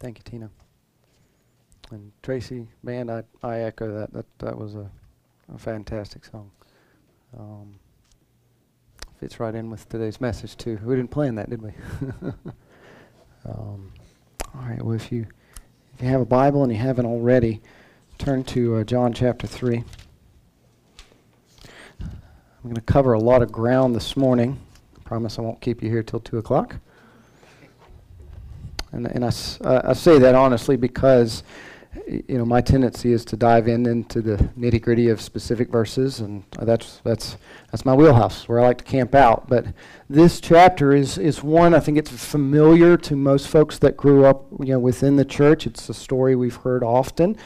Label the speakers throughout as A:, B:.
A: Thank you, Tina. And Tracy, man, I, I echo that. That that was a, a fantastic song. Um, fits right in with today's message too. We didn't plan that, did we? um, all right. Well, if you if you have a Bible and you haven't already, turn to uh, John chapter three. I'm going to cover a lot of ground this morning. I promise I won't keep you here till two o'clock. And, and I, uh, I say that honestly because you know my tendency is to dive in into the nitty gritty of specific verses, and that's that's that's my wheelhouse where I like to camp out. But this chapter is is one I think it's familiar to most folks that grew up you know within the church. It's a story we've heard often,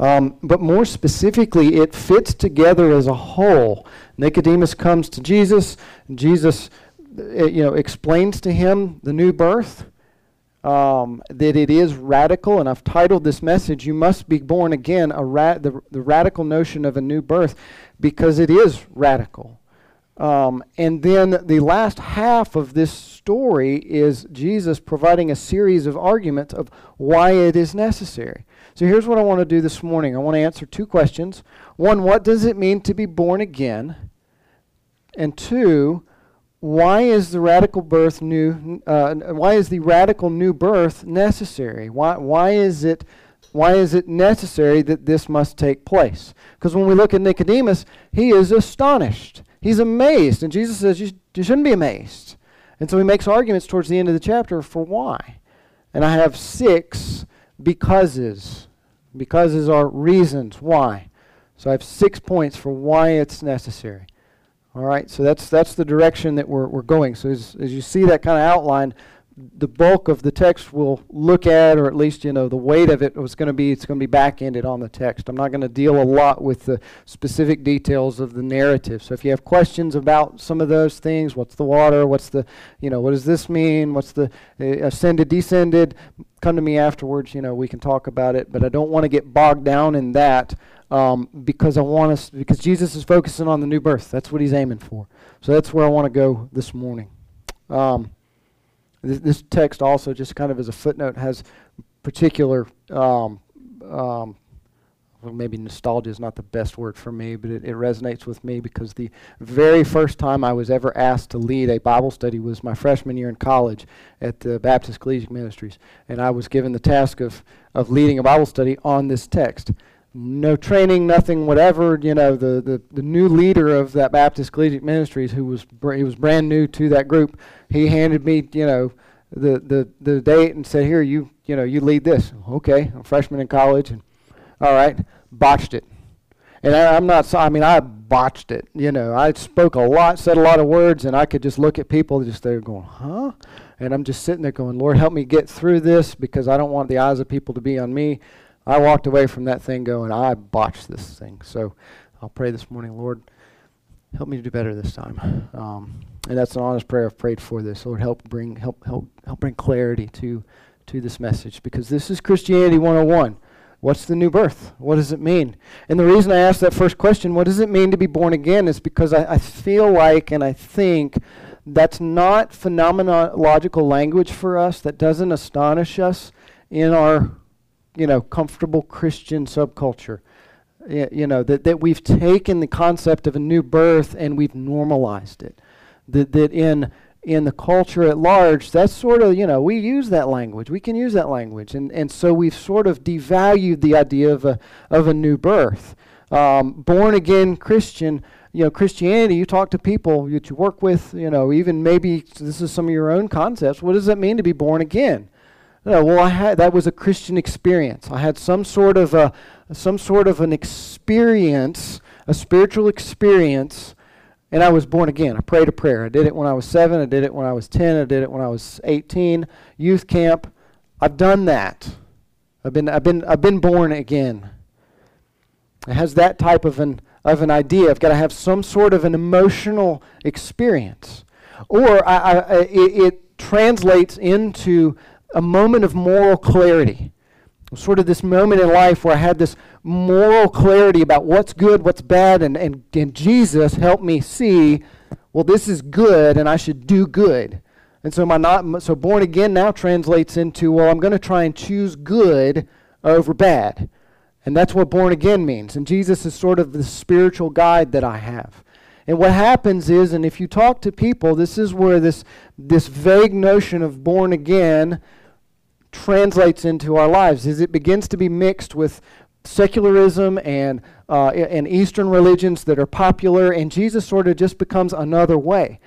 A: um, but more specifically, it fits together as a whole. Nicodemus comes to Jesus. Jesus, uh, you know, explains to him the new birth um, that it is radical, and I've titled this message, You Must Be Born Again, a ra- the, the radical notion of a new birth, because it is radical. Um, and then the last half of this story is Jesus providing a series of arguments of why it is necessary. So here's what I want to do this morning I want to answer two questions. One, what does it mean to be born again? And two, why is the radical birth new? Uh, why is the radical new birth necessary? Why, why is it? Why is it necessary that this must take place? Because when we look at Nicodemus, he is astonished. He's amazed. And Jesus says, you, you shouldn't be amazed. And so he makes arguments towards the end of the chapter for why. And I have six becauses. Becauses are reasons why. So I have six points for why it's necessary. All right, so that's that's the direction that we're, we're going. So as, as you see that kind of outline, the bulk of the text we'll look at, or at least you know the weight of it was going to be it's going to be back ended on the text. I'm not going to deal a lot with the specific details of the narrative. So if you have questions about some of those things, what's the water? What's the you know what does this mean? What's the uh, ascended, descended? Come to me afterwards. You know we can talk about it, but I don't want to get bogged down in that um, because I want us because Jesus is focusing on the new birth. That's what he's aiming for. So that's where I want to go this morning. Um, this, this, text also, just kind of as a footnote, has particular. Um, um, well, maybe nostalgia is not the best word for me, but it, it resonates with me because the very first time I was ever asked to lead a Bible study was my freshman year in college at the Baptist Collegiate Ministries, and I was given the task of of leading a Bible study on this text no training, nothing, whatever. You know, the, the, the new leader of that Baptist Collegiate Ministries, who was he was brand new to that group, he handed me, you know, the, the, the date and said, "Here, you you know, you lead this." Okay, I'm freshman in college, and all right, botched it. And I, I'm not. I mean, I botched it. You know, I spoke a lot, said a lot of words, and I could just look at people just there going, "Huh." And I'm just sitting there going, Lord, help me get through this because I don't want the eyes of people to be on me. I walked away from that thing going, I botched this thing. So I'll pray this morning, Lord, help me to do better this time. Um, and that's an honest prayer I've prayed for this. Lord, help bring help help help bring clarity to to this message because this is Christianity 101. What's the new birth? What does it mean? And the reason I asked that first question, what does it mean to be born again, is because I, I feel like and I think that's not phenomenological language for us. That doesn't astonish us in our you know, comfortable Christian subculture. You know, that, that we've taken the concept of a new birth and we've normalized it. That, that in, in the culture at large, that's sort of, you know, we use that language. We can use that language. And, and so we've sort of devalued the idea of a, of a new birth. Um, born again Christian, you know, Christianity, you talk to people that you work with, you know, even maybe this is some of your own concepts. What does it mean to be born again? No, well, I had that was a Christian experience. I had some sort of a some sort of an experience, a spiritual experience, and I was born again. I prayed a prayer. I did it when I was seven. I did it when I was ten. I did it when I was eighteen. Youth camp. I've done that. I've been I've been I've been born again. It has that type of an of an idea. I've got to have some sort of an emotional experience, or I, I, it, it translates into a moment of moral clarity. Sort of this moment in life where I had this moral clarity about what's good, what's bad, and, and, and Jesus helped me see, well, this is good and I should do good. And so my not so born again now translates into well I'm going to try and choose good over bad. And that's what born again means. And Jesus is sort of the spiritual guide that I have. And what happens is, and if you talk to people, this is where this, this vague notion of born again translates into our lives, is it begins to be mixed with secularism and, uh, and Eastern religions that are popular, and Jesus sort of just becomes another way.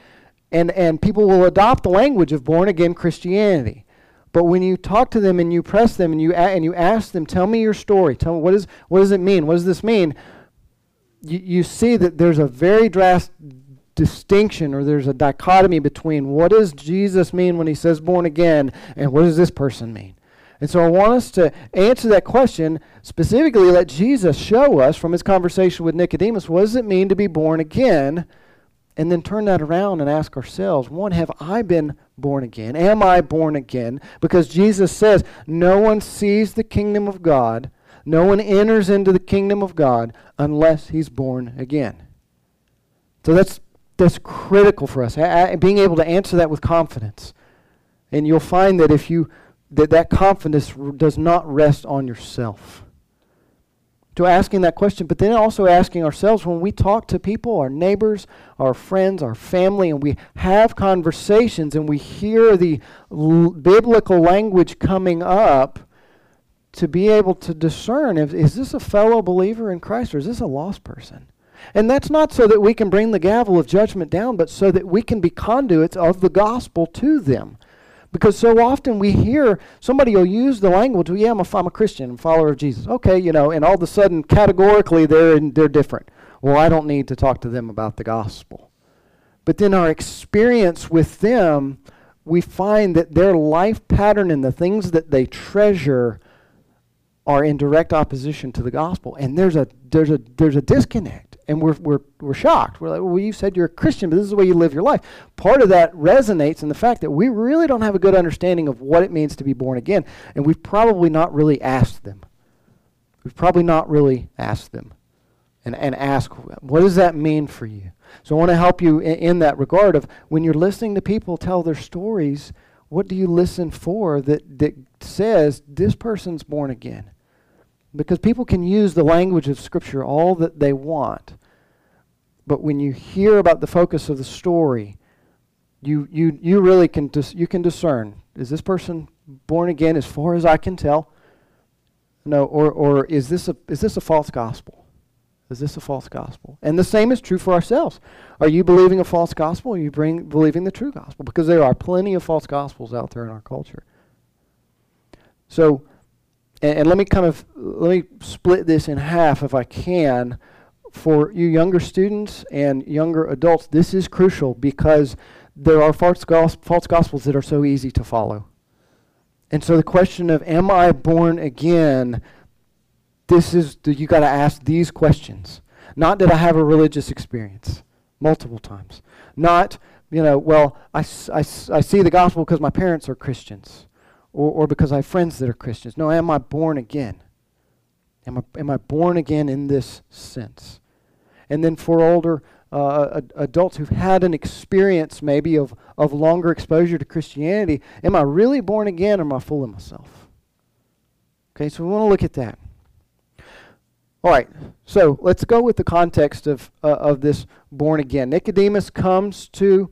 A: And, and people will adopt the language of born again Christianity. But when you talk to them and you press them and you, and you ask them, tell me your story, tell me what, is, what does it mean? What does this mean? you, you see that there's a very drastic distinction or there's a dichotomy between what does Jesus mean when he says born again and what does this person mean. And so I want us to answer that question, specifically let Jesus show us from his conversation with Nicodemus, what does it mean to be born again? And then turn that around and ask ourselves, one, have I been born again? Am I born again? Because Jesus says, no one sees the kingdom of God no one enters into the kingdom of God unless he's born again. So that's, that's critical for us, being able to answer that with confidence. And you'll find that if you that that confidence does not rest on yourself. To asking that question, but then also asking ourselves when we talk to people, our neighbors, our friends, our family, and we have conversations and we hear the l- biblical language coming up, to be able to discern if, is this a fellow believer in Christ or is this a lost person? And that's not so that we can bring the gavel of judgment down, but so that we can be conduits of the gospel to them. Because so often we hear somebody will use the language, well, yeah, I'm a, I'm a Christian, I'm a follower of Jesus. Okay, you know, and all of a sudden, categorically, they're, they're different. Well, I don't need to talk to them about the gospel. But then our experience with them, we find that their life pattern and the things that they treasure are in direct opposition to the gospel. And there's a, there's a, there's a disconnect. And we're, we're, we're shocked. We're like, well, you said you're a Christian, but this is the way you live your life. Part of that resonates in the fact that we really don't have a good understanding of what it means to be born again. And we've probably not really asked them. We've probably not really asked them and, and ask, what does that mean for you? So I want to help you in, in that regard of when you're listening to people tell their stories, what do you listen for that, that says this person's born again? Because people can use the language of Scripture all that they want. But when you hear about the focus of the story, you, you, you really can, dis- you can discern is this person born again as far as I can tell? No, or, or is, this a, is this a false gospel? Is this a false gospel? And the same is true for ourselves. Are you believing a false gospel or are you bring, believing the true gospel? Because there are plenty of false gospels out there in our culture. So, and, and let me kind of let me split this in half if I can for you younger students and younger adults, this is crucial because there are false, gos- false gospels that are so easy to follow. And so the question of, am I born again? This is, you got to ask these questions. Not did I have a religious experience multiple times. Not, you know, well, I, I, I see the gospel because my parents are Christians or, or because I have friends that are Christians. No, am I born again? Am I, am I born again in this sense? And then for older uh, adults who've had an experience maybe of, of longer exposure to Christianity, am I really born again or am I fooling myself? Okay, so we want to look at that. All right, so let's go with the context of, uh, of this born again. Nicodemus comes to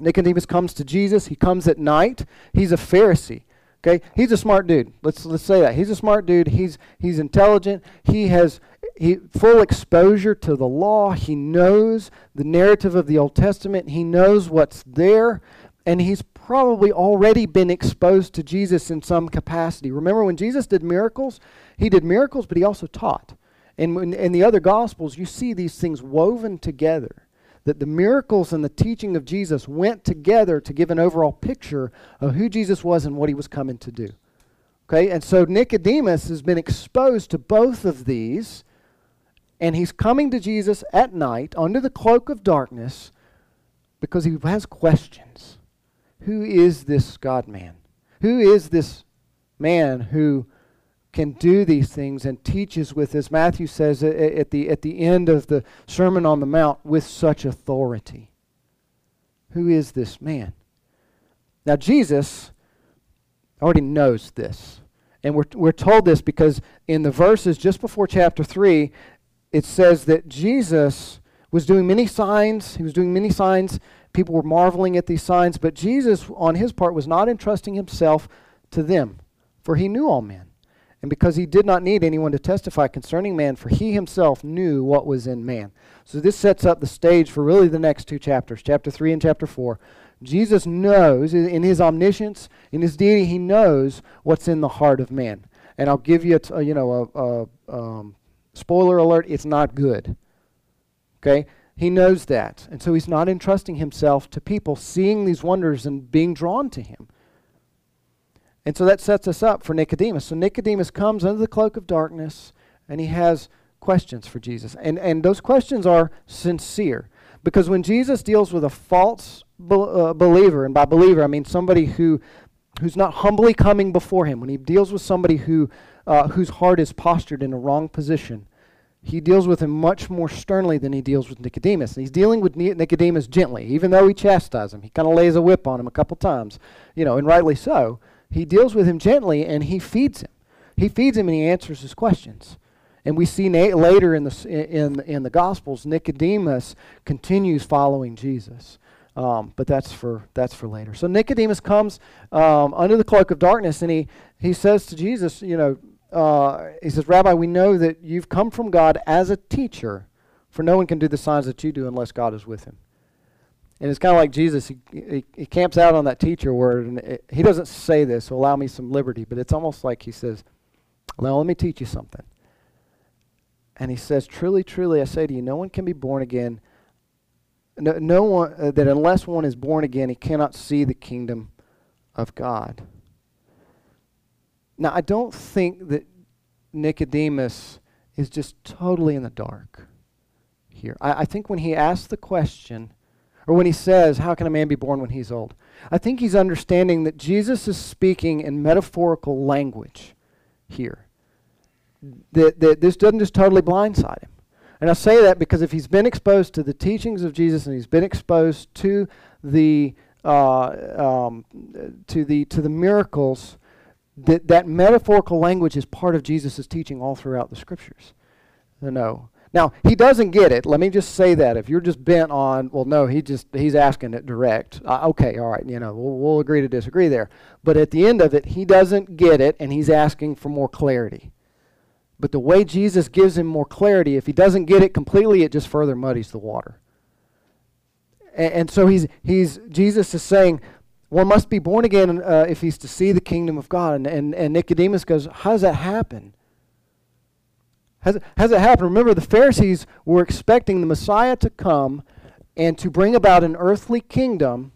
A: Nicodemus comes to Jesus. He comes at night. He's a Pharisee. Okay, he's a smart dude. Let's let's say that he's a smart dude. He's he's intelligent. He has he, full exposure to the law. He knows the narrative of the Old Testament. He knows what's there, and he's probably already been exposed to Jesus in some capacity. Remember when Jesus did miracles? He did miracles, but he also taught. And in, in the other Gospels, you see these things woven together that the miracles and the teaching of Jesus went together to give an overall picture of who Jesus was and what he was coming to do. Okay, and so Nicodemus has been exposed to both of these, and he's coming to Jesus at night under the cloak of darkness because he has questions. Who is this God man? Who is this man who can do these things and teaches with, as Matthew says at the, at the end of the Sermon on the Mount, with such authority. Who is this man? Now, Jesus already knows this. And we're, we're told this because in the verses just before chapter 3, it says that Jesus was doing many signs. He was doing many signs. People were marveling at these signs. But Jesus, on his part, was not entrusting himself to them, for he knew all men. And because he did not need anyone to testify concerning man, for he himself knew what was in man. So this sets up the stage for really the next two chapters, chapter 3 and chapter 4. Jesus knows, in his omniscience, in his deity, he knows what's in the heart of man. And I'll give you, a, you know, a, a um, spoiler alert, it's not good. Okay? He knows that. And so he's not entrusting himself to people seeing these wonders and being drawn to him. And so that sets us up for Nicodemus. So Nicodemus comes under the cloak of darkness and he has questions for Jesus. And, and those questions are sincere. Because when Jesus deals with a false be- uh, believer, and by believer I mean somebody who, who's not humbly coming before him, when he deals with somebody who, uh, whose heart is postured in a wrong position, he deals with him much more sternly than he deals with Nicodemus. And he's dealing with Nicodemus gently, even though he chastises him. He kind of lays a whip on him a couple times, you know, and rightly so. He deals with him gently and he feeds him. He feeds him and he answers his questions. And we see later in the, in, in the Gospels, Nicodemus continues following Jesus. Um, but that's for, that's for later. So Nicodemus comes um, under the cloak of darkness and he, he says to Jesus, you know, uh, he says, Rabbi, we know that you've come from God as a teacher, for no one can do the signs that you do unless God is with him. And it's kind of like Jesus, he, he, he, camps out on that teacher word, and it, he doesn't say this, so allow me some liberty, but it's almost like he says, Now let me teach you something. And he says, Truly, truly, I say to you, no one can be born again. No, no one, uh, that unless one is born again, he cannot see the kingdom of God. Now, I don't think that Nicodemus is just totally in the dark here. I, I think when he asks the question, or when he says, How can a man be born when he's old? I think he's understanding that Jesus is speaking in metaphorical language here. That, that this doesn't just totally blindside him. And I say that because if he's been exposed to the teachings of Jesus and he's been exposed to the uh, um, to the to the miracles, that that metaphorical language is part of Jesus' teaching all throughout the scriptures. No, now, he doesn't get it. Let me just say that. If you're just bent on, well, no, he just he's asking it direct. Uh, okay, all right, you know, we'll, we'll agree to disagree there. But at the end of it, he doesn't get it, and he's asking for more clarity. But the way Jesus gives him more clarity, if he doesn't get it completely, it just further muddies the water. And, and so he's he's Jesus is saying, one must be born again uh, if he's to see the kingdom of God. And, and, and Nicodemus goes, how does that happen? Has, has it happened? Remember, the Pharisees were expecting the Messiah to come and to bring about an earthly kingdom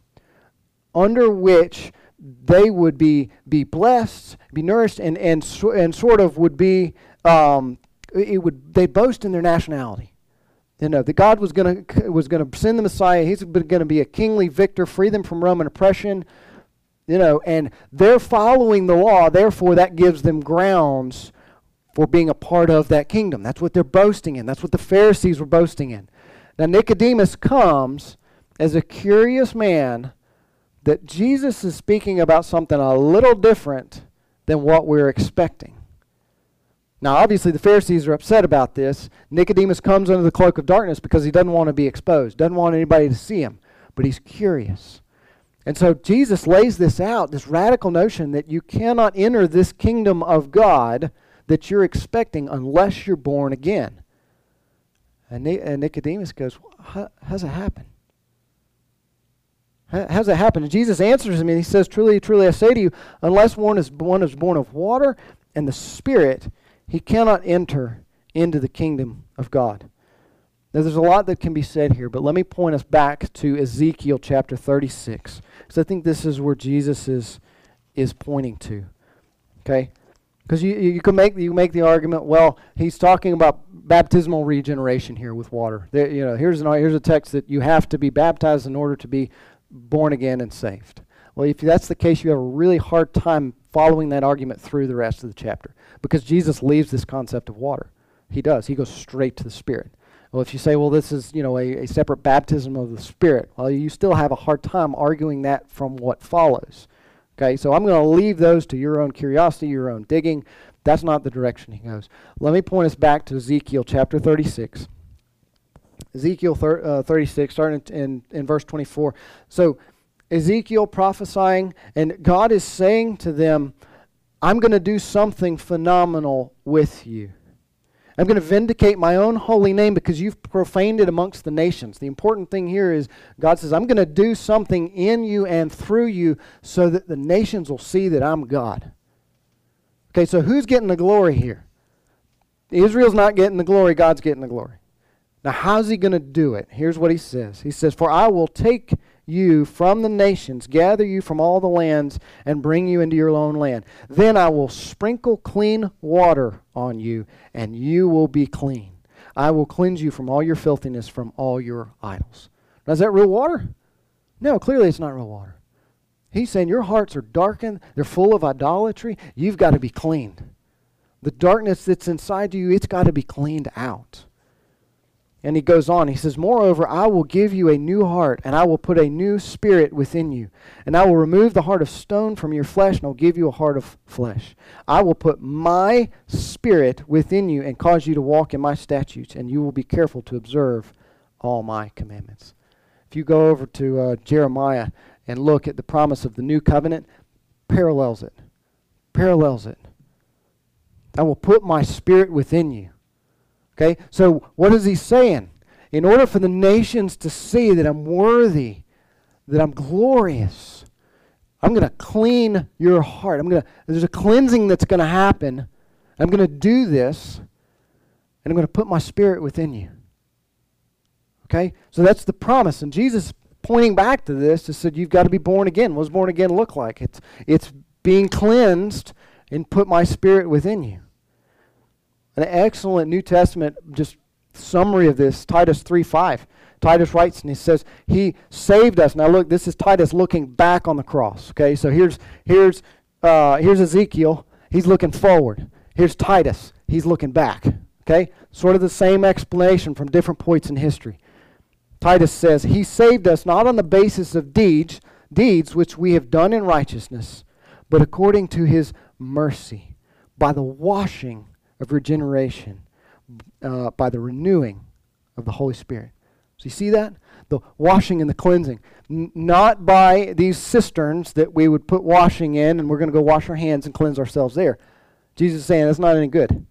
A: under which they would be, be blessed, be nourished, and, and, and sort of would be, um, it would, they boast in their nationality. You know, that God was going was to send the Messiah. He's going to be a kingly victor, free them from Roman oppression. You know, and they're following the law. Therefore, that gives them grounds for being a part of that kingdom. That's what they're boasting in. That's what the Pharisees were boasting in. Now, Nicodemus comes as a curious man that Jesus is speaking about something a little different than what we're expecting. Now, obviously, the Pharisees are upset about this. Nicodemus comes under the cloak of darkness because he doesn't want to be exposed, doesn't want anybody to see him, but he's curious. And so Jesus lays this out, this radical notion that you cannot enter this kingdom of God that you're expecting unless you're born again. And, Nicodemus goes, How, How's that happen? How's that happen? And Jesus answers him and he says, Truly, truly, I say to you, unless one is, one is born of water and the Spirit, he cannot enter into the kingdom of God. Now, there's a lot that can be said here, but let me point us back to Ezekiel chapter 36, because I think this is where Jesus is, is pointing to. Okay? Because you, you can make you make the argument, well, he's talking about baptismal regeneration here with water. There, you know, here's an here's a text that you have to be baptized in order to be born again and saved. Well, if that's the case, you have a really hard time following that argument through the rest of the chapter because Jesus leaves this concept of water. He does. He goes straight to the Spirit. Well, if you say, well, this is, you know, a, a separate baptism of the Spirit, well, you still have a hard time arguing that from what follows. Okay, so I'm going to leave those to your own curiosity, your own digging. That's not the direction he goes. Let me point us back to Ezekiel chapter 36. Ezekiel thir- uh, 36, starting in, in verse 24. So Ezekiel prophesying, and God is saying to them, I'm going to do something phenomenal with you. I'm going to vindicate my own holy name because you've profaned it amongst the nations. The important thing here is God says, I'm going to do something in you and through you so that the nations will see that I'm God. Okay, so who's getting the glory here? Israel's not getting the glory, God's getting the glory. Now, how's he going to do it? Here's what he says He says, For I will take you from the nations, gather you from all the lands, and bring you into your own land. Then I will sprinkle clean water on you, and you will be clean. I will cleanse you from all your filthiness, from all your idols. Now, is that real water? No, clearly it's not real water. He's saying your hearts are darkened, they're full of idolatry. You've got to be cleaned. The darkness that's inside you, it's got to be cleaned out. And he goes on, he says, Moreover, I will give you a new heart, and I will put a new spirit within you. And I will remove the heart of stone from your flesh, and I'll give you a heart of flesh. I will put my spirit within you and cause you to walk in my statutes, and you will be careful to observe all my commandments. If you go over to uh, Jeremiah and look at the promise of the new covenant, parallels it. Parallels it. I will put my spirit within you. Okay? So what is he saying? In order for the nations to see that I'm worthy, that I'm glorious, I'm going to clean your heart. I'm going to there's a cleansing that's going to happen. I'm going to do this and I'm going to put my spirit within you. Okay? So that's the promise and Jesus pointing back to this is said you've got to be born again. What does born again look like? It's it's being cleansed and put my spirit within you. An excellent New Testament just summary of this, Titus 3 5. Titus writes and he says, He saved us. Now look, this is Titus looking back on the cross. Okay, so here's here's uh, here's Ezekiel. He's looking forward. Here's Titus. He's looking back. Okay? Sort of the same explanation from different points in history. Titus says, He saved us not on the basis of deeds, deeds which we have done in righteousness, but according to his mercy, by the washing of regeneration uh, by the renewing of the Holy Spirit. So you see that? The washing and the cleansing. N- not by these cisterns that we would put washing in and we're going to go wash our hands and cleanse ourselves there. Jesus is saying that's not any good.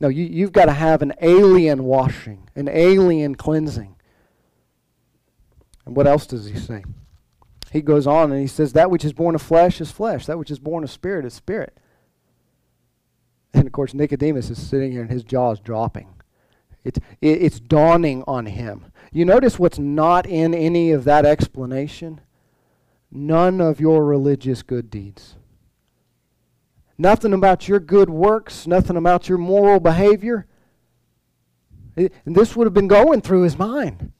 A: No, you, you've got to have an alien washing, an alien cleansing. And what else does he say? He goes on and he says, That which is born of flesh is flesh, that which is born of spirit is spirit. And of course, Nicodemus is sitting here and his jaw is dropping. It's, it, it's dawning on him. You notice what's not in any of that explanation? None of your religious good deeds. Nothing about your good works, nothing about your moral behavior. It, and this would have been going through his mind.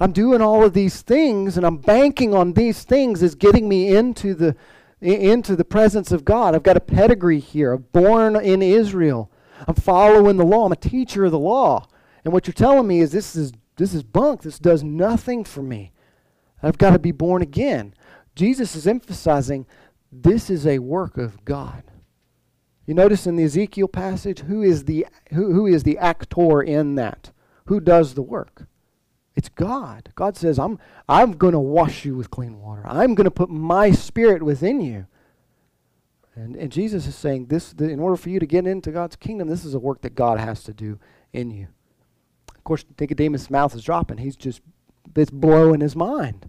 A: I'm doing all of these things, and I'm banking on these things as getting me into the, into the presence of God. I've got a pedigree here. I'm born in Israel. I'm following the law. I'm a teacher of the law. And what you're telling me is this is this is bunk. This does nothing for me. I've got to be born again. Jesus is emphasizing this is a work of God. You notice in the Ezekiel passage who is the who, who is the actor in that? Who does the work? It's God. God says, I'm, I'm going to wash you with clean water. I'm going to put my spirit within you. And, and Jesus is saying, this, in order for you to get into God's kingdom, this is a work that God has to do in you. Of course, Nicodemus' mouth is dropping. He's just, it's blowing his mind.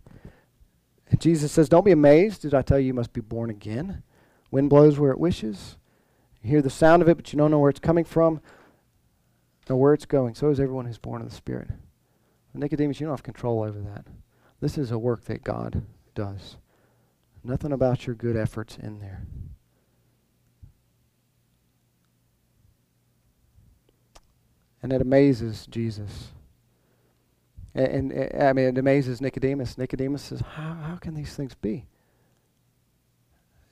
A: And Jesus says, Don't be amazed. Did I tell you you must be born again? Wind blows where it wishes. You hear the sound of it, but you don't know where it's coming from, or where it's going. So is everyone who's born of the Spirit. Nicodemus, you don't have control over that. This is a work that God does. Nothing about your good efforts in there. And it amazes Jesus. And, and, I mean, it amazes Nicodemus. Nicodemus says, How, how can these things be?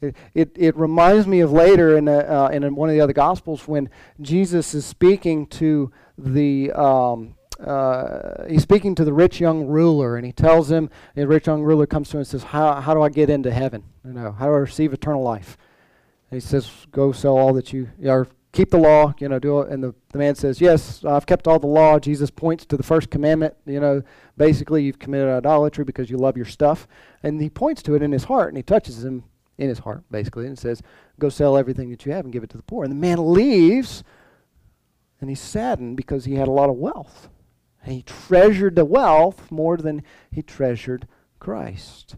A: It, it, it reminds me of later in, a, uh, in one of the other Gospels when Jesus is speaking to the, um, uh, he's speaking to the rich young ruler, and he tells him, the rich young ruler comes to him and says, how, how do I get into heaven? You know, how do I receive eternal life? And he says, go sell all that you, or keep the law, you know, do it. And the, the man says, yes, I've kept all the law. Jesus points to the first commandment, you know, basically you've committed idolatry because you love your stuff. And he points to it in his heart, and he touches him in his heart, basically, and says, go sell everything that you have and give it to the poor. And the man leaves, and he's saddened because he had a lot of wealth. He treasured the wealth more than he treasured Christ.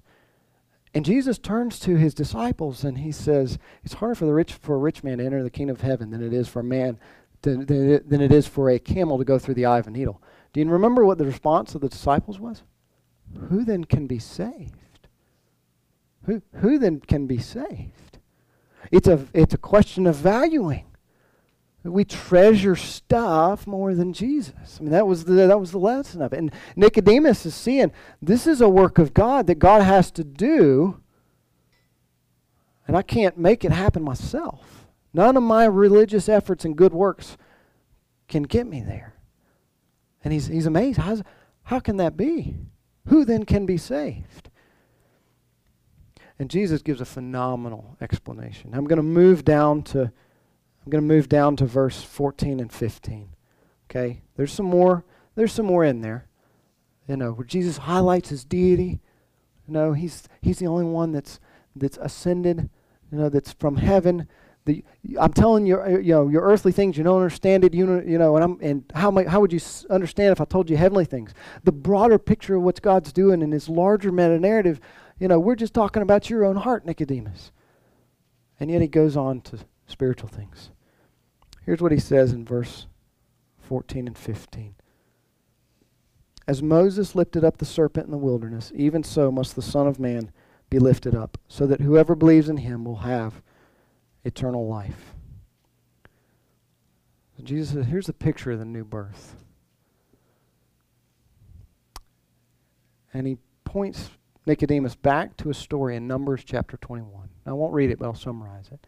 A: And Jesus turns to his disciples and he says, It's harder for the rich for a rich man to enter the kingdom of heaven than it is for a man than, than, than it is for a camel to go through the eye of a needle. Do you remember what the response of the disciples was? Who then can be saved? Who, who then can be saved? It's a, it's a question of valuing. We treasure stuff more than Jesus. I mean, that was the, that was the lesson of it. And Nicodemus is seeing this is a work of God that God has to do, and I can't make it happen myself. None of my religious efforts and good works can get me there. And he's, he's amazed. How's, how can that be? Who then can be saved? And Jesus gives a phenomenal explanation. I'm going to move down to I'm going to move down to verse 14 and 15. Okay? There's some more there's some more in there. You know, where Jesus highlights his deity. You know, he's he's the only one that's that's ascended, you know, that's from heaven. The, I'm telling you, you know, your earthly things, you don't understand it, you know, you know and, I'm, and how, my, how would you understand if I told you heavenly things? The broader picture of what God's doing in his larger meta narrative, you know, we're just talking about your own heart, Nicodemus. And yet he goes on to spiritual things. Here's what he says in verse 14 and 15. As Moses lifted up the serpent in the wilderness, even so must the Son of Man be lifted up, so that whoever believes in him will have eternal life. Jesus says, here's a picture of the new birth. And he points Nicodemus back to a story in Numbers chapter 21. Now, I won't read it, but I'll summarize it.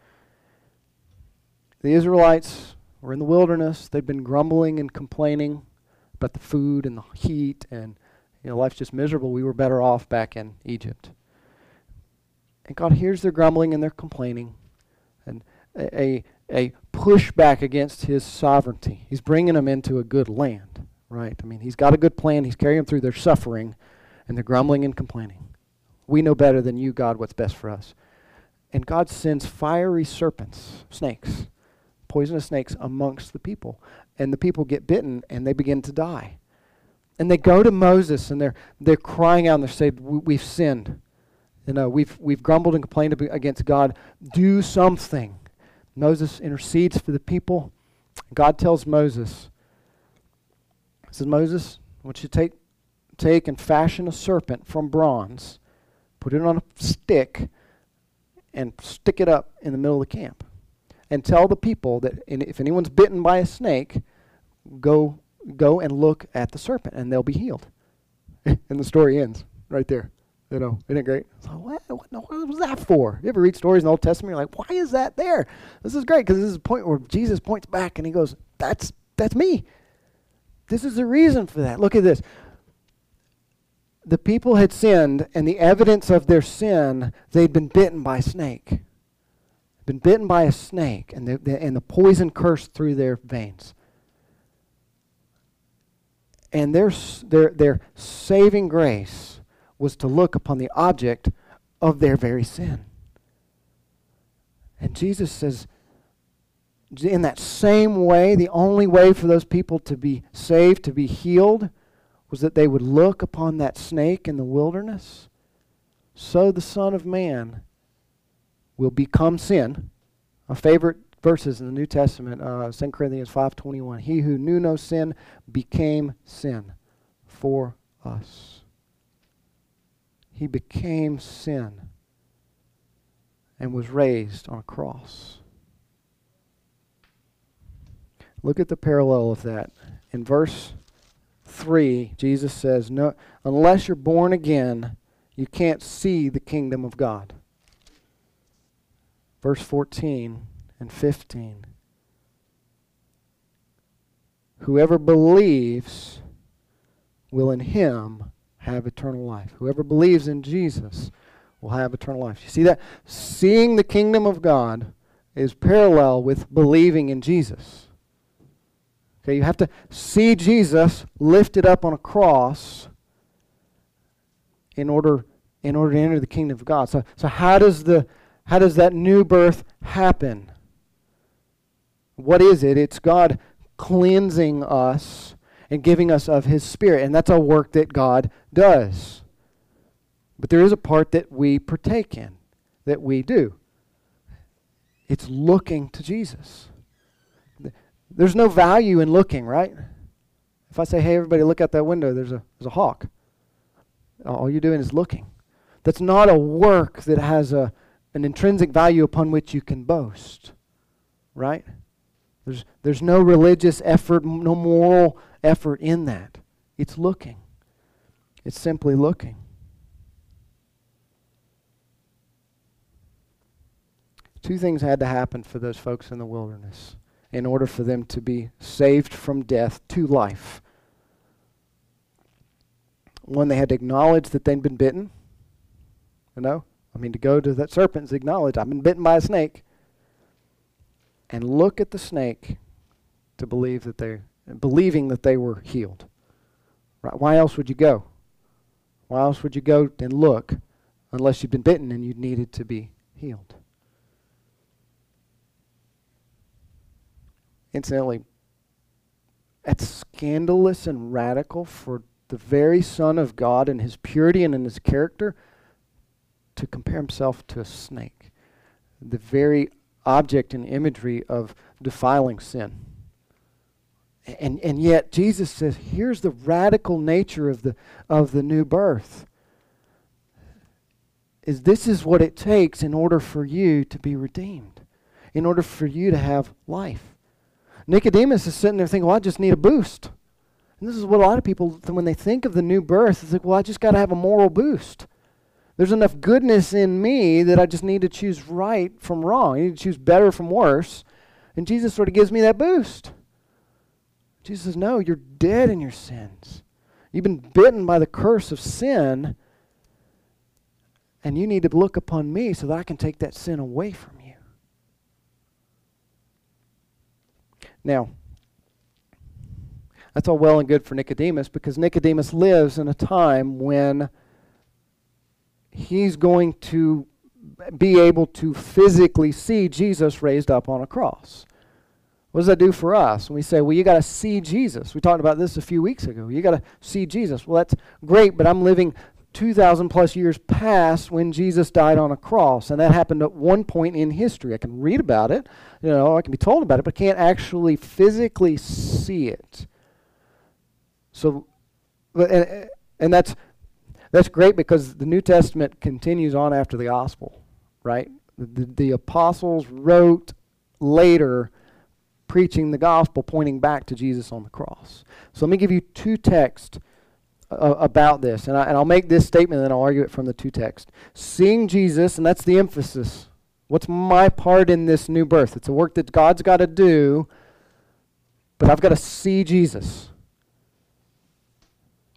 A: The Israelites were in the wilderness. They'd been grumbling and complaining about the food and the heat, and you know, life's just miserable. We were better off back in Egypt. And God hears their grumbling and their complaining, and a, a, pushback against His sovereignty. He's bringing them into a good land, right? I mean, He's got a good plan. He's carrying them through their suffering, and they're grumbling and complaining. We know better than you, God, what's best for us. And God sends fiery serpents, snakes, poisonous snakes amongst the people. And the people get bitten and they begin to die. And they go to Moses and they're, they're crying out and they say, We've sinned. You know, we've, we've grumbled and complained against God. Do something. Moses intercedes for the people. God tells Moses, He says, Moses, I want you to take, take and fashion a serpent from bronze, put it on a stick, and stick it up in the middle of the camp and tell the people that if anyone's bitten by a snake, go go and look at the serpent and they'll be healed. and the story ends right there. You know, isn't it great? So what, what, what was that for? You ever read stories in the Old Testament? You're like, why is that there? This is great because this is a point where Jesus points back and he goes, "That's that's me. This is the reason for that. Look at this. The people had sinned, and the evidence of their sin, they'd been bitten by a snake been bitten by a snake, and the, the, and the poison coursed through their veins. And their, their, their saving grace was to look upon the object of their very sin. And Jesus says, in that same way, the only way for those people to be saved, to be healed, was that they would look upon that snake in the wilderness. So the Son of Man will become sin. A favorite verses in the New Testament, uh, 2 Corinthians 5.21. He who knew no sin became sin for us. He became sin and was raised on a cross. Look at the parallel of that. In verse 3, Jesus says, no, Unless you're born again, you can't see the kingdom of God verse 14 and 15. Whoever believes will in him have eternal life. Whoever believes in Jesus will have eternal life. You see that? Seeing the kingdom of God is parallel with believing in Jesus. Okay, you have to see Jesus lifted up on a cross in order in order to enter the kingdom of God. So so how does the how does that new birth happen? What is it? It's God cleansing us and giving us of his spirit, and that's a work that God does. But there is a part that we partake in, that we do. It's looking to Jesus. There's no value in looking, right? If I say, hey, everybody, look out that window, there's a, there's a hawk. All you're doing is looking. That's not a work that has a, an intrinsic value upon which you can boast, right? There's, there's no religious effort, no moral effort in that. It's looking. It's simply looking. Two things had to happen for those folks in the wilderness in order for them to be saved from death to life. One, they had to acknowledge that they'd been bitten. You know? I mean, to go to that serpent and acknowledge, I've been bitten by a snake. And look at the snake to believe that they believing that they were healed. Right? Why else would you go? Why else would you go and look unless you'd been bitten and you needed to be healed? Incidentally, that's scandalous and radical for the very Son of God in his purity and in his character to compare himself to a snake. The very object and imagery of defiling sin. And, and yet Jesus says, here's the radical nature of the, of the new birth. Is this is what it takes in order for you to be redeemed, in order for you to have life. Nicodemus is sitting there thinking, well, I just need a boost. And this is what a lot of people, when they think of the new birth, it's like, well, I just got to have a moral boost. There's enough goodness in me that I just need to choose right from wrong. I need to choose better from worse. And Jesus sort of gives me that boost. Jesus says, no, you're dead in your sins. You've been bitten by the curse of sin. And you need to look upon me so that I can take that sin away from you. Now, that's all well and good for Nicodemus because Nicodemus lives in a time when he's going to be able to physically see Jesus raised up on a cross. What does that do for us? When we say, well, you got to see Jesus. We talked about this a few weeks ago. You got to see Jesus. Well, that's great, but I'm living 2,000 plus years past when Jesus died on a cross. And that happened at one point in history. I can read about it, you know, I can be told about it, but I can't actually physically see it. So, and, and that's, that's great because the New Testament continues on after the gospel, right? The, the, apostles wrote later preaching the gospel, pointing back to Jesus on the cross. So let me give you two texts uh, about this. And, I, and I'll make this statement and then I'll argue it from the two texts. Seeing Jesus, and that's the emphasis. What's my part in this new birth? It's a work that God's got to do, but I've got to see Jesus.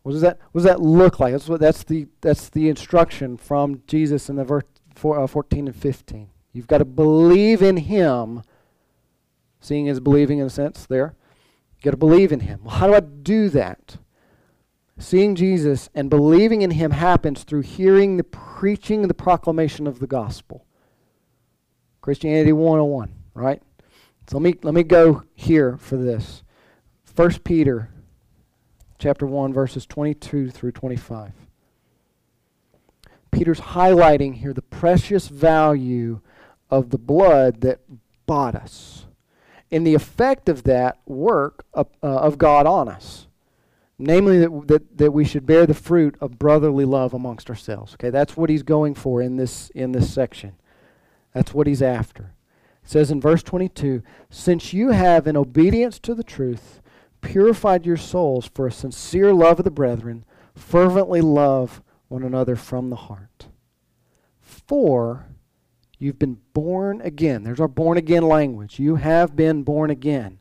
A: What does that, what does that look like? That's, what, that's, the, that's the instruction from Jesus in the verse four, uh, 14 and 15. You've got to believe in Him. Seeing is believing in a sense there. You've got to believe in Him. Well, how do I do that? Seeing Jesus and believing in him happens through hearing the preaching and the proclamation of the gospel. Christianity 101, right? So let me let me go here for this. First Peter chapter 1 verses 22 through 25. Peter's highlighting here the precious value of the blood that bought us and the effect of that work of, uh, of God on us. Namely that, that, that we should bear the fruit of brotherly love amongst ourselves. Okay that's what he's going for in this in this section. That's what he's after. It says in verse 22 since you have in obedience to the truth purified your souls for a sincere love of the brethren fervently love one another from the heart for you've been born again there's our born again language you have been born again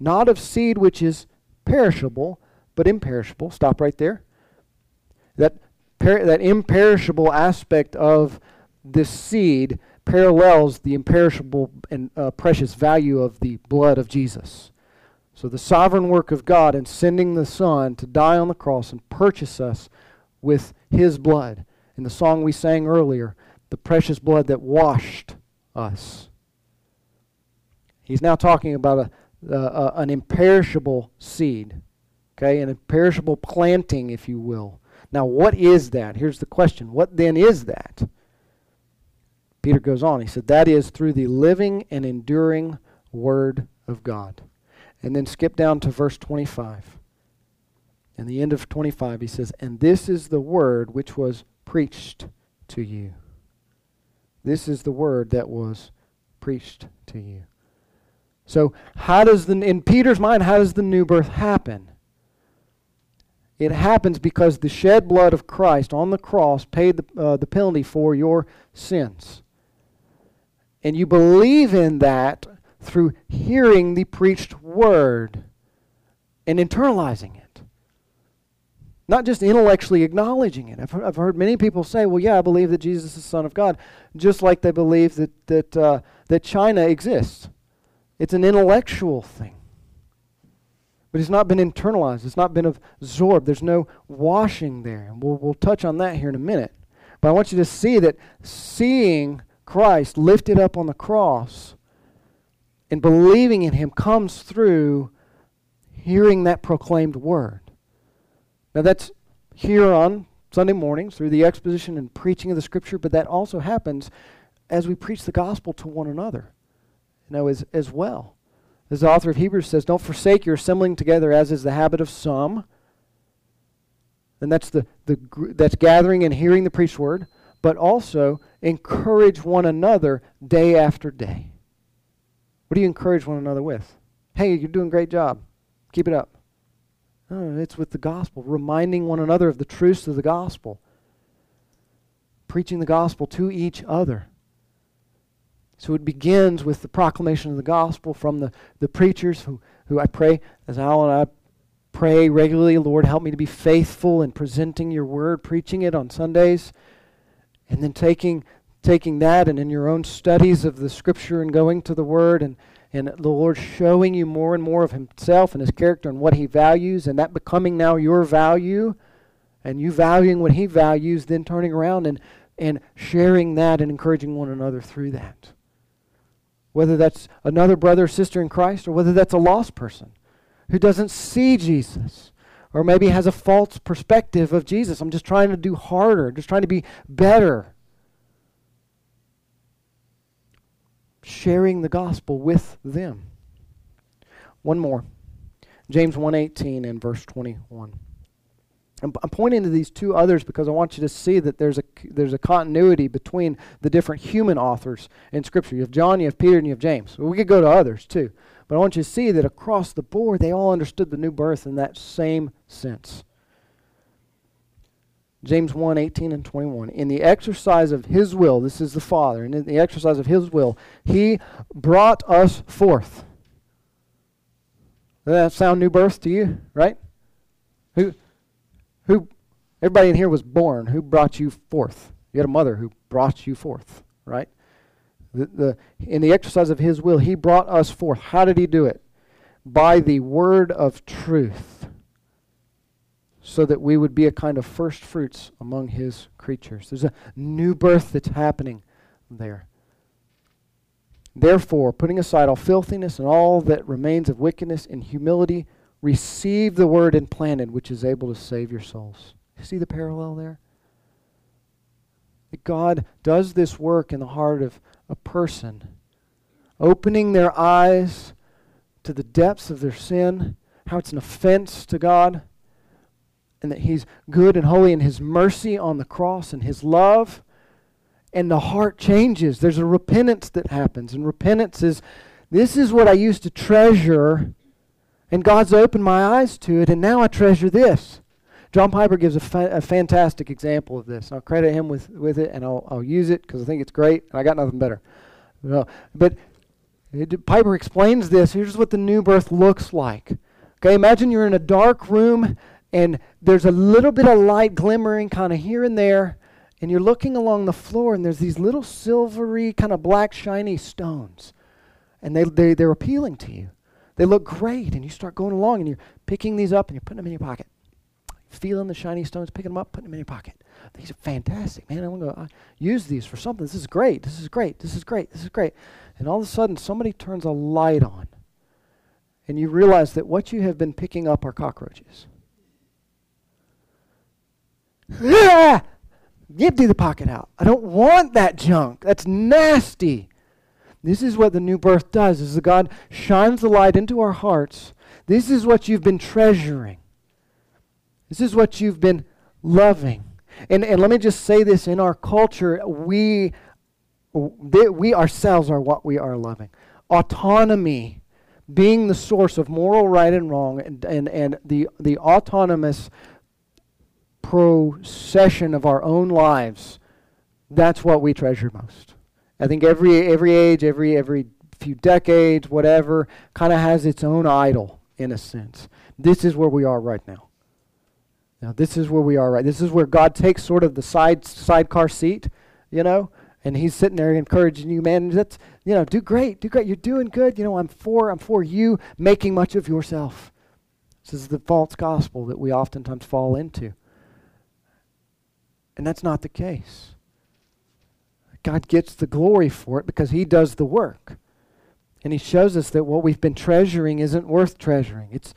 A: not of seed which is perishable but imperishable. Stop right there. That, that imperishable aspect of this seed parallels the imperishable and uh, precious value of the blood of Jesus. So, the sovereign work of God in sending the Son to die on the cross and purchase us with His blood. In the song we sang earlier, the precious blood that washed us. He's now talking about a, an imperishable seed, okay, an imperishable planting, if you will. Now, what is that? Here's the question What then is that? Peter goes on. He said, That is through the living and enduring Word of God. And then skip down to verse 25. And the end of 25, he says, And this is the Word which was preached to you. This is the Word that was preached to you. So, how does the, in Peter's mind, how does the new birth happen? It happens because the shed blood of Christ on the cross paid the, uh, the penalty for your sins. And you believe in that through hearing the preached word and internalizing it. Not just intellectually acknowledging it. I've, I've heard many people say, well, yeah, I believe that Jesus is the Son of God, just like they believe that, that, uh, that China exists. It's an intellectual thing. But it's not been internalized, it's not been absorbed. There's no washing there. And we'll, we'll touch on that here in a minute. But I want you to see that seeing Christ lifted up on the cross and believing in him comes through hearing that proclaimed word. Now, that's here on Sunday mornings through the exposition and preaching of the scripture, but that also happens as we preach the gospel to one another, you know, as, as well. As the author of Hebrews says, don't forsake your assembling together as is the habit of some. And that's the, the that's gathering and hearing the preached word, but also encourage one another day after day. What do you encourage one another with? Hey, you're doing a great job. Keep it up. No, it's with the gospel, reminding one another of the truths of the gospel, preaching the gospel to each other. So it begins with the proclamation of the gospel from the, the preachers who, who I pray, as Al and I pray regularly, Lord, help me to be faithful in presenting your word, preaching it on Sundays, and then taking taking that and in your own studies of the scripture and going to the word and, and the Lord showing you more and more of himself and his character and what he values and that becoming now your value and you valuing what he values, then turning around and, and sharing that and encouraging one another through that. Whether that's another brother or sister in Christ or whether that's a lost person who doesn't see Jesus or maybe has a false perspective of Jesus. I'm just trying to do harder, just trying to be better. Sharing the gospel with them. One more. James 1:18 and verse 21. I'm, I'm pointing to these two others because I want you to see that there's a there's a continuity between the different human authors in Scripture. You have John, you have Peter, and you have James. we could go to others too, but I want you to see that across the board they all understood the new birth in that same sense. James 1 18 and 21. In the exercise of his will, this is the Father, and in the exercise of his will, he brought us forth. Does that sound new birth to you, right? Who, who, everybody in here was born. Who brought you forth? You had a mother who brought you forth, right? The, the, in the exercise of his will, he brought us forth. How did he do it? By the word of truth so that we would be a kind of first fruits among his creatures. There's a new birth that's happening there. Therefore, putting aside all filthiness and all that remains of wickedness in humility, receive the word implanted, which is able to save your souls. See the parallel there? That God does this work in the heart of a person, opening their eyes to the depths of their sin, how it's an offense to God and that He's good and holy, and His mercy on the cross, and His love. And the heart changes. There's a repentance that happens. And repentance is this is what I used to treasure, and God's opened my eyes to it, and now I treasure this. John Piper gives a, fa- a fantastic example of this. I'll credit him with, with it, and I'll, I'll use it because I think it's great, and I got nothing better. No. but it, Piper explains this. Here's what the new birth looks like Okay, imagine you're in a dark room and there's a little bit of light glimmering kind of here and there, and you're looking along the floor and there's these little silvery, kind of black, shiny stones. And they, they, they're appealing to you. They look great, and you start going along and you're picking these up and you're putting them in your pocket. Feeling the shiny stones, picking them up, putting them in your pocket. These are fantastic, man. I'm going to use these for something. This is great. This is great. This is great. This is great. And all of a sudden, somebody turns a light on, and you realize that what you have been picking up are cockroaches. Empty the pocket out. I don't want that junk. That's nasty. This is what the new birth does is that God shines the light into our hearts. This is what you've been treasuring. This is what you've been loving. And, and let me just say this in our culture, we, we ourselves are what we are loving. Autonomy being the source of moral right and wrong, and, and, and the, the autonomous procession of our own lives, that's what we treasure most. I think every every age, every every few decades, whatever, kind of has its own idol in a sense. This is where we are right now. Now this is where we are right. This is where God takes sort of the side sidecar seat, you know, and he's sitting there encouraging you, man. That's you know, do great, do great. You're doing good. You know, I'm for I'm for you making much of yourself. This is the false gospel that we oftentimes fall into. And that's not the case. God gets the glory for it because He does the work. And He shows us that what we've been treasuring isn't worth treasuring, it's,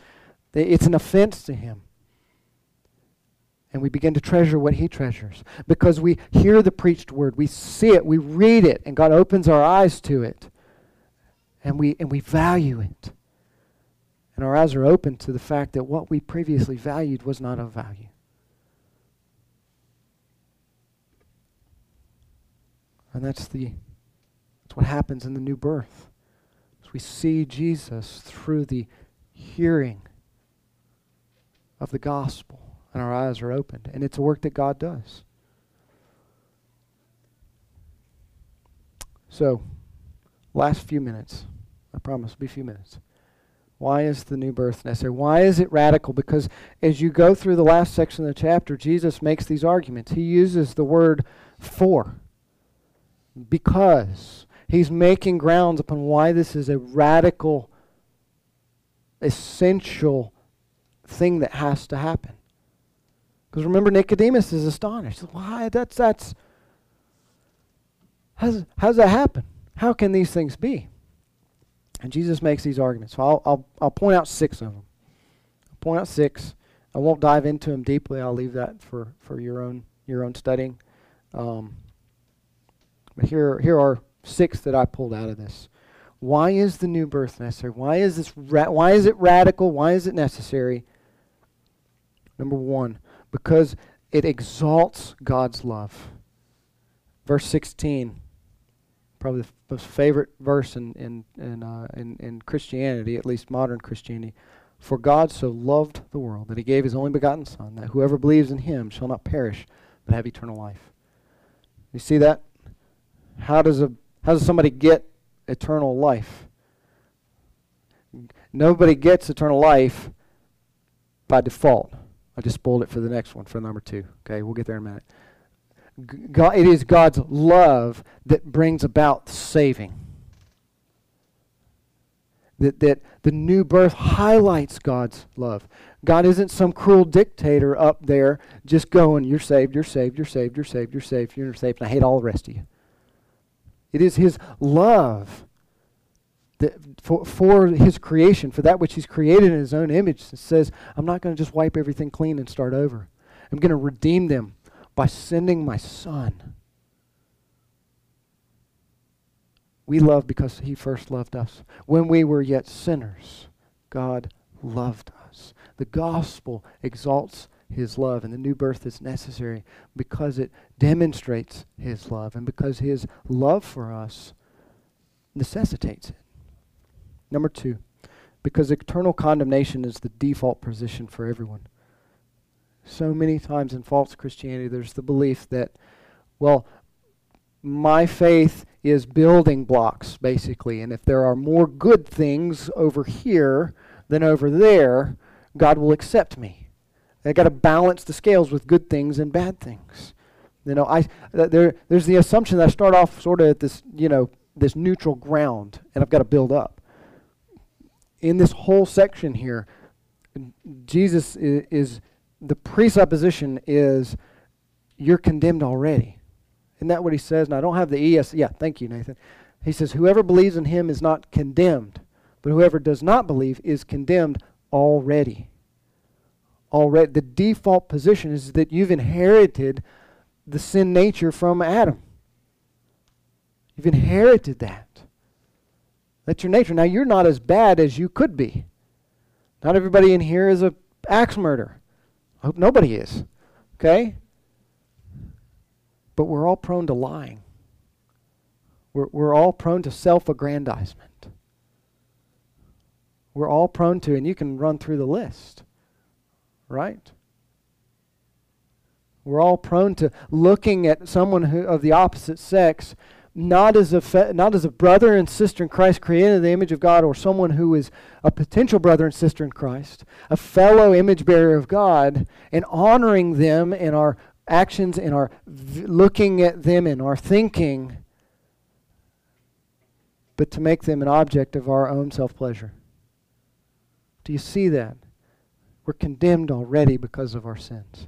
A: it's an offense to Him. And we begin to treasure what He treasures because we hear the preached word, we see it, we read it, and God opens our eyes to it. And we, and we value it. And our eyes are open to the fact that what we previously valued was not of value. And that's the that's what happens in the new birth. As we see Jesus through the hearing of the gospel and our eyes are opened. And it's a work that God does. So, last few minutes. I promise it'll be a few minutes. Why is the new birth necessary? Why is it radical? Because as you go through the last section of the chapter, Jesus makes these arguments. He uses the word for because he's making grounds upon why this is a radical, essential thing that has to happen. Because remember, Nicodemus is astonished. Why? That's that's. How's, how's that happen? How can these things be? And Jesus makes these arguments. So I'll, I'll, I'll point out six of them. I'll point out six. I won't dive into them deeply. I'll leave that for, for your own your own studying. Um, but here, here are six that I pulled out of this. Why is the new birth necessary? Why is this? Ra- why is it radical? Why is it necessary? Number one, because it exalts God's love. Verse sixteen, probably the most favorite verse in in in, uh, in in Christianity, at least modern Christianity. For God so loved the world that He gave His only begotten Son, that whoever believes in Him shall not perish, but have eternal life. You see that? How does, a, how does somebody get eternal life? Nobody gets eternal life by default. I just spoiled it for the next one, for number two. Okay, we'll get there in a minute. God, it is God's love that brings about saving. That, that the new birth highlights God's love. God isn't some cruel dictator up there just going, You're saved, you're saved, you're saved, you're saved, you're saved, you're saved, and I hate all the rest of you. It is His love that for, for His creation, for that which He's created in His own image, that says, I'm not going to just wipe everything clean and start over. I'm going to redeem them by sending my Son. We love because He first loved us. When we were yet sinners, God loved us. The gospel exalts his love. And the new birth is necessary because it demonstrates his love and because his love for us necessitates it. Number two, because eternal condemnation is the default position for everyone. So many times in false Christianity, there's the belief that, well, my faith is building blocks, basically, and if there are more good things over here, than over there, God will accept me. I got to balance the scales with good things and bad things. You know, I uh, there there's the assumption that I start off sort of at this, you know, this neutral ground, and I've got to build up. In this whole section here, Jesus is, is the presupposition is you're condemned already. Isn't that what he says? And I don't have the ES. Yeah, thank you, Nathan. He says, Whoever believes in him is not condemned, but whoever does not believe is condemned already. Already. The default position is that you've inherited the sin nature from Adam. You've inherited that. That's your nature. Now, you're not as bad as you could be. Not everybody in here is a axe murderer. I hope nobody is. Okay? But we're all prone to lying. We're, we're all prone to self aggrandizement. We're all prone to, and you can run through the list, right? We're all prone to looking at someone who, of the opposite sex not as a fe- not as a brother and sister in Christ created in the image of God or someone who is a potential brother and sister in Christ, a fellow image bearer of God and honoring them in our actions in our v- looking at them in our thinking but to make them an object of our own self-pleasure. Do you see that? We're condemned already because of our sins.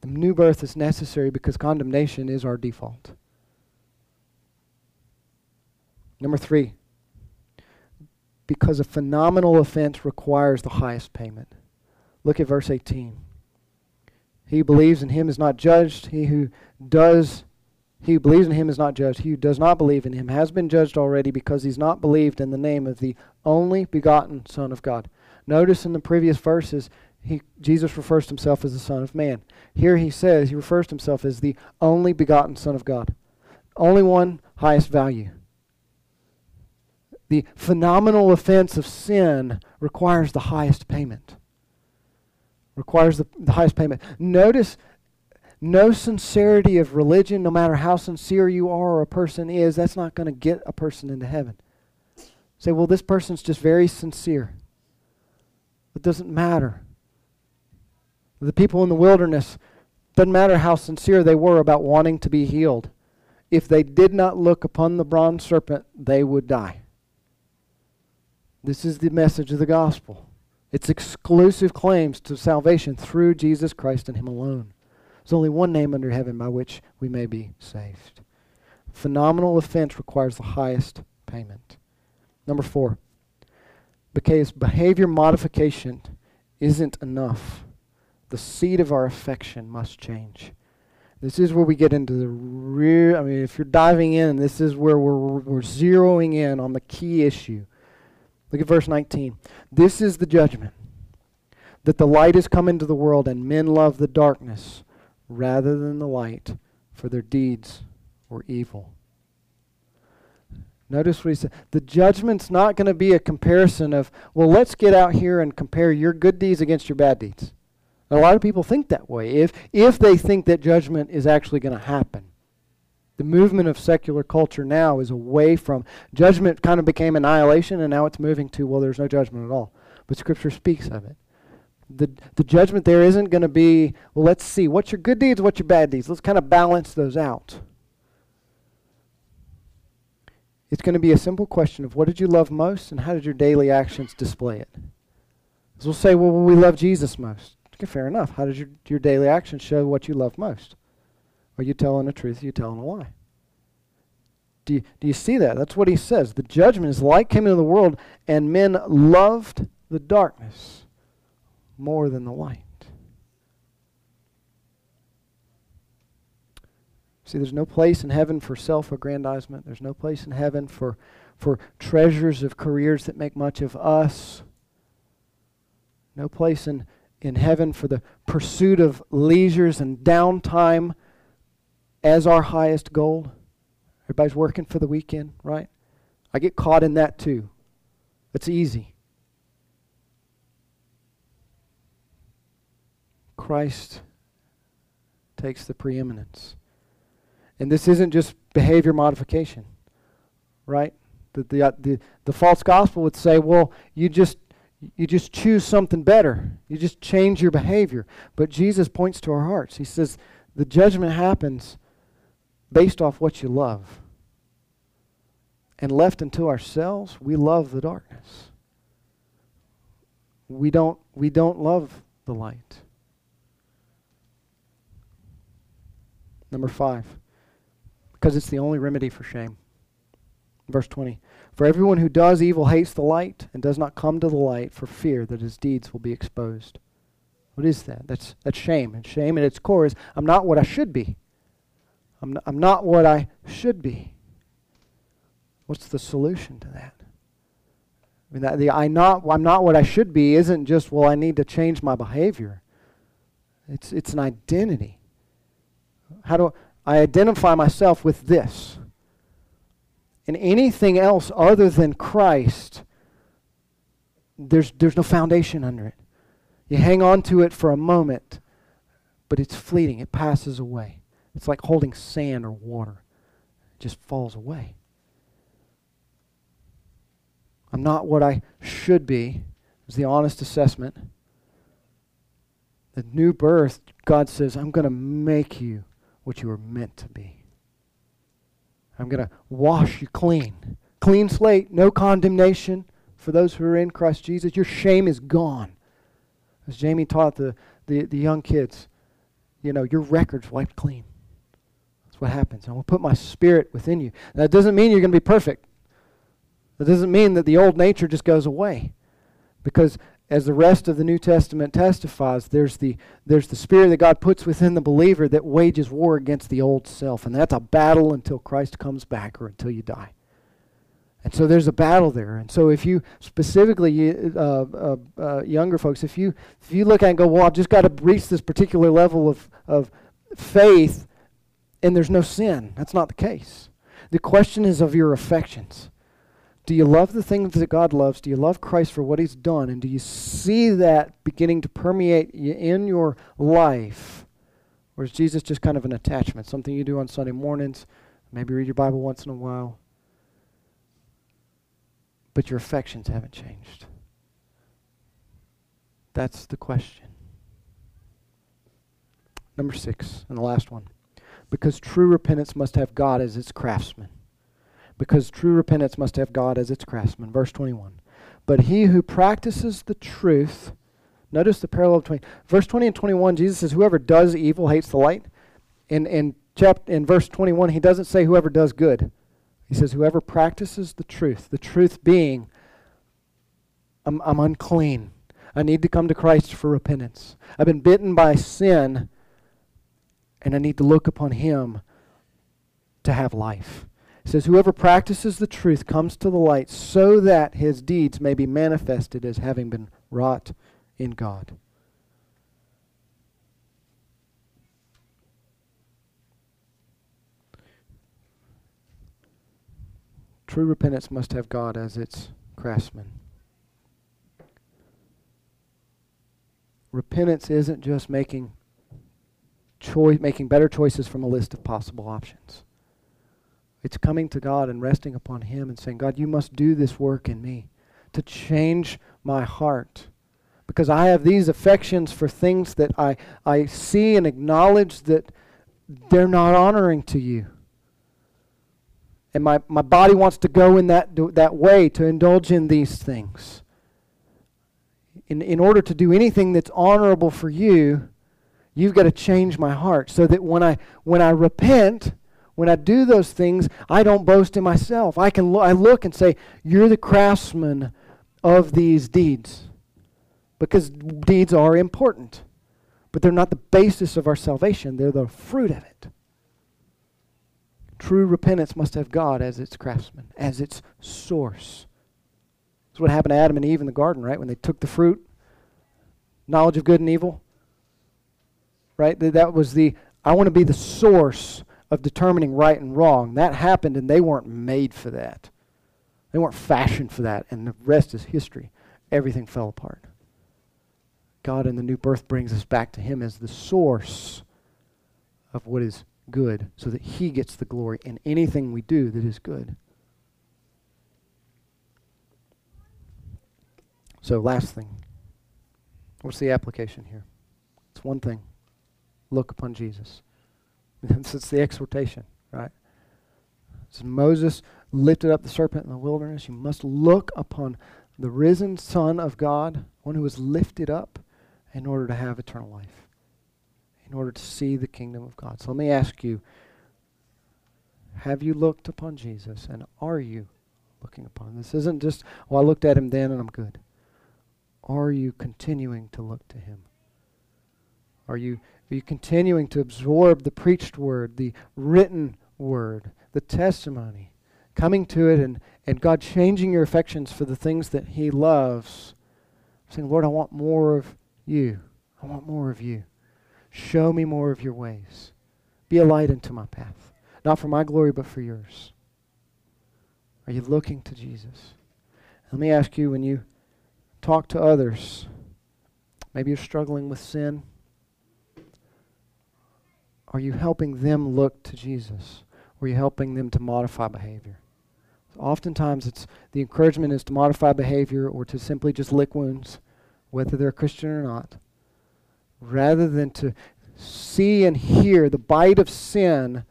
A: The new birth is necessary because condemnation is our default. Number three, because a phenomenal offense requires the highest payment. Look at verse 18. He who believes in him is not judged. He who does he who believes in him is not judged. He who does not believe in him has been judged already because he's not believed in the name of the only begotten Son of God. Notice in the previous verses, he, Jesus refers to himself as the Son of Man. Here he says, he refers to himself as the only begotten Son of God. Only one, highest value. The phenomenal offense of sin requires the highest payment. Requires the, the highest payment. Notice no sincerity of religion, no matter how sincere you are or a person is, that's not going to get a person into heaven. Say, well, this person's just very sincere. It doesn't matter. The people in the wilderness, doesn't matter how sincere they were about wanting to be healed. If they did not look upon the bronze serpent, they would die. This is the message of the gospel. It's exclusive claims to salvation through Jesus Christ and Him alone. There's only one name under heaven by which we may be saved. Phenomenal offense requires the highest payment. Number four, because behavior modification isn't enough. The seed of our affection must change. This is where we get into the real, I mean, if you're diving in, this is where we're, we're zeroing in on the key issue. Look at verse 19. This is the judgment that the light has come into the world, and men love the darkness rather than the light, for their deeds were evil. Notice what he said. The judgment's not going to be a comparison of, well, let's get out here and compare your good deeds against your bad deeds. A lot of people think that way, if, if they think that judgment is actually going to happen. The movement of secular culture now is away from judgment, kind of became annihilation, and now it's moving to, well, there's no judgment at all. But Scripture speaks of it the, the judgment there isn't going to be, well, let's see, what's your good deeds, what's your bad deeds? Let's kind of balance those out. It's going to be a simple question of what did you love most and how did your daily actions display it? Because we'll say, well, we love Jesus most. Okay, fair enough. How did your, your daily actions show what you love most? Are you telling the truth? Are you telling a lie? Do you, do you see that? That's what he says. The judgment is light came into the world, and men loved the darkness more than the light. See, there's no place in heaven for self aggrandizement. There's no place in heaven for, for treasures of careers that make much of us. No place in, in heaven for the pursuit of leisures and downtime as our highest goal. Everybody's working for the weekend, right? I get caught in that too. It's easy. Christ takes the preeminence. And this isn't just behavior modification, right? The, the, uh, the, the false gospel would say, well, you just, you just choose something better. You just change your behavior. But Jesus points to our hearts. He says, the judgment happens based off what you love. And left unto ourselves, we love the darkness. We don't, we don't love the light. Number five, because it's the only remedy for shame. Verse 20 For everyone who does evil hates the light and does not come to the light for fear that his deeds will be exposed. What is that? That's, that's shame. And shame at its core is I'm not what I should be. I'm not, I'm not what I should be. What's the solution to that? I mean, that, the I not, I'm not what I should be isn't just, well, I need to change my behavior. It's, it's an identity. How do I identify myself with this? And anything else other than Christ, there's, there's no foundation under it. You hang on to it for a moment, but it's fleeting. It passes away. It's like holding sand or water. It just falls away. I'm not what I should be, is the honest assessment. The new birth, God says, I'm going to make you what you were meant to be. I'm going to wash you clean. Clean slate, no condemnation for those who are in Christ Jesus. Your shame is gone. As Jamie taught the, the, the young kids, you know, your record's wiped clean. That's what happens. I will put my spirit within you. That doesn't mean you're going to be perfect. That doesn't mean that the old nature just goes away. Because as the rest of the New Testament testifies, there's the, there's the spirit that God puts within the believer that wages war against the old self. And that's a battle until Christ comes back or until you die. And so there's a battle there. And so if you specifically uh, uh, uh, younger folks, if you if you look at and go, well, I've just got to reach this particular level of of faith, and there's no sin. That's not the case. The question is of your affections. Do you love the things that God loves? Do you love Christ for what He's done? And do you see that beginning to permeate in your life? Or is Jesus just kind of an attachment, something you do on Sunday mornings, maybe read your Bible once in a while? but your affections haven't changed? That's the question. Number six, and the last one. Because true repentance must have God as its craftsman. Because true repentance must have God as its craftsman. Verse 21. But he who practices the truth, notice the parallel between verse 20 and 21, Jesus says, Whoever does evil hates the light. In, in, chapter, in verse 21, he doesn't say whoever does good. He says, Whoever practices the truth, the truth being, I'm, I'm unclean. I need to come to Christ for repentance. I've been bitten by sin, and I need to look upon Him to have life. He says, Whoever practices the truth comes to the light so that his deeds may be manifested as having been wrought in God. True repentance must have God as its craftsman. Repentance isn't just making choice, making better choices from a list of possible options. It's coming to God and resting upon Him and saying, God, you must do this work in me to change my heart. Because I have these affections for things that I, I see and acknowledge that they're not honoring to you and my, my body wants to go in that, that way to indulge in these things. In, in order to do anything that's honorable for you, you've got to change my heart so that when I, when I repent, when I do those things, I don't boast in myself. I, can lo- I look and say, You're the craftsman of these deeds. Because deeds are important, but they're not the basis of our salvation, they're the fruit of it. True repentance must have God as its craftsman, as its source. That's what happened to Adam and Eve in the garden, right? When they took the fruit, knowledge of good and evil. Right? That was the, I want to be the source of determining right and wrong. That happened, and they weren't made for that. They weren't fashioned for that, and the rest is history. Everything fell apart. God in the new birth brings us back to Him as the source of what is good so that He gets the glory in anything we do that is good. So, last thing. What's the application here? It's one thing look upon Jesus. it's the exhortation, right? As Moses lifted up the serpent in the wilderness, you must look upon the risen Son of God, one who was lifted up in order to have eternal life, in order to see the kingdom of God. So let me ask you have you looked upon Jesus, and are you looking upon him? This isn't just, well, I looked at him then and I'm good. Are you continuing to look to him? Are you, are you continuing to absorb the preached word, the written word, the testimony, coming to it and, and God changing your affections for the things that He loves? Saying, Lord, I want more of you. I want more of you. Show me more of your ways. Be a light into my path. Not for my glory, but for yours. Are you looking to Jesus? Let me ask you when you talk to others, maybe you're struggling with sin. Are you helping them look to Jesus? Or are you helping them to modify behavior? Oftentimes, it's the encouragement is to modify behavior or to simply just lick wounds, whether they're Christian or not, rather than to see and hear the bite of sin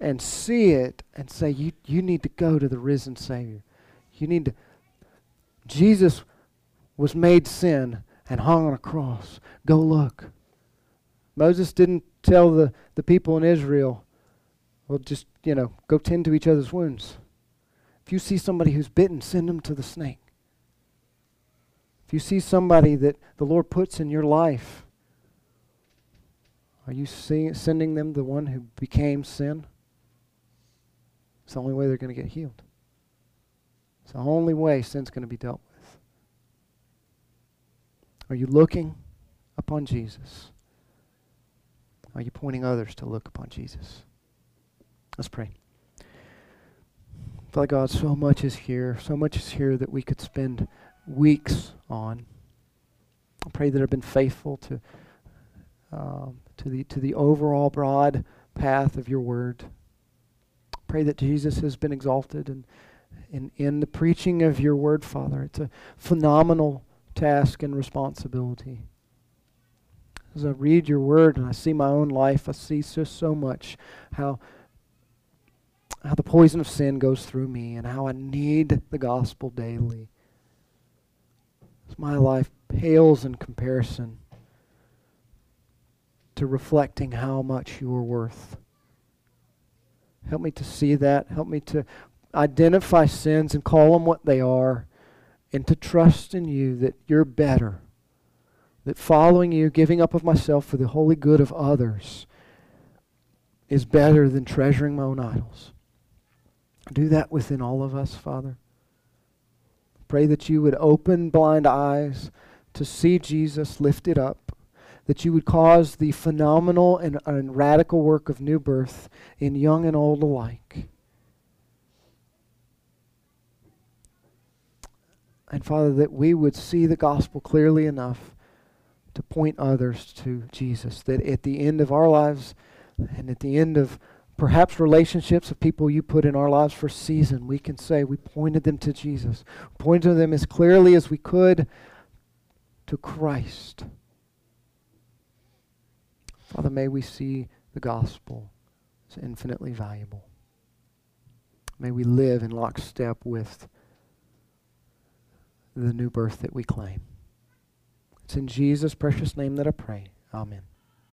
A: and see it and say, you, you need to go to the risen Savior. You need to. Jesus was made sin and hung on a cross. Go look. Moses didn't tell the, the people in Israel, well, just, you know, go tend to each other's wounds. If you see somebody who's bitten, send them to the snake. If you see somebody that the Lord puts in your life, are you see, sending them the one who became sin? It's the only way they're going to get healed. It's the only way sin's going to be dealt with. Are you looking upon Jesus? Are you pointing others to look upon Jesus? Let's pray. Father God, so much is here. So much is here that we could spend weeks on. I pray that I've been faithful to um, to the to the overall broad path of your word. Pray that Jesus has been exalted and in, in the preaching of your word, Father. It's a phenomenal task and responsibility. As I read your word and I see my own life, I see so so much how how the poison of sin goes through me and how I need the gospel daily. My life pales in comparison to reflecting how much you are worth. Help me to see that. Help me to identify sins and call them what they are and to trust in you that you're better. That following you, giving up of myself for the holy good of others, is better than treasuring my own idols. Do that within all of us, Father. Pray that you would open blind eyes to see Jesus lifted up, that you would cause the phenomenal and, and radical work of new birth in young and old alike. And Father, that we would see the gospel clearly enough to point others to Jesus. That at the end of our lives and at the end of perhaps relationships of people you put in our lives for season, we can say we pointed them to Jesus, pointed them as clearly as we could to Christ. Father, may we see the gospel as infinitely valuable. May we live in lockstep with the new birth that we claim. It's in Jesus' precious name that I pray. Amen.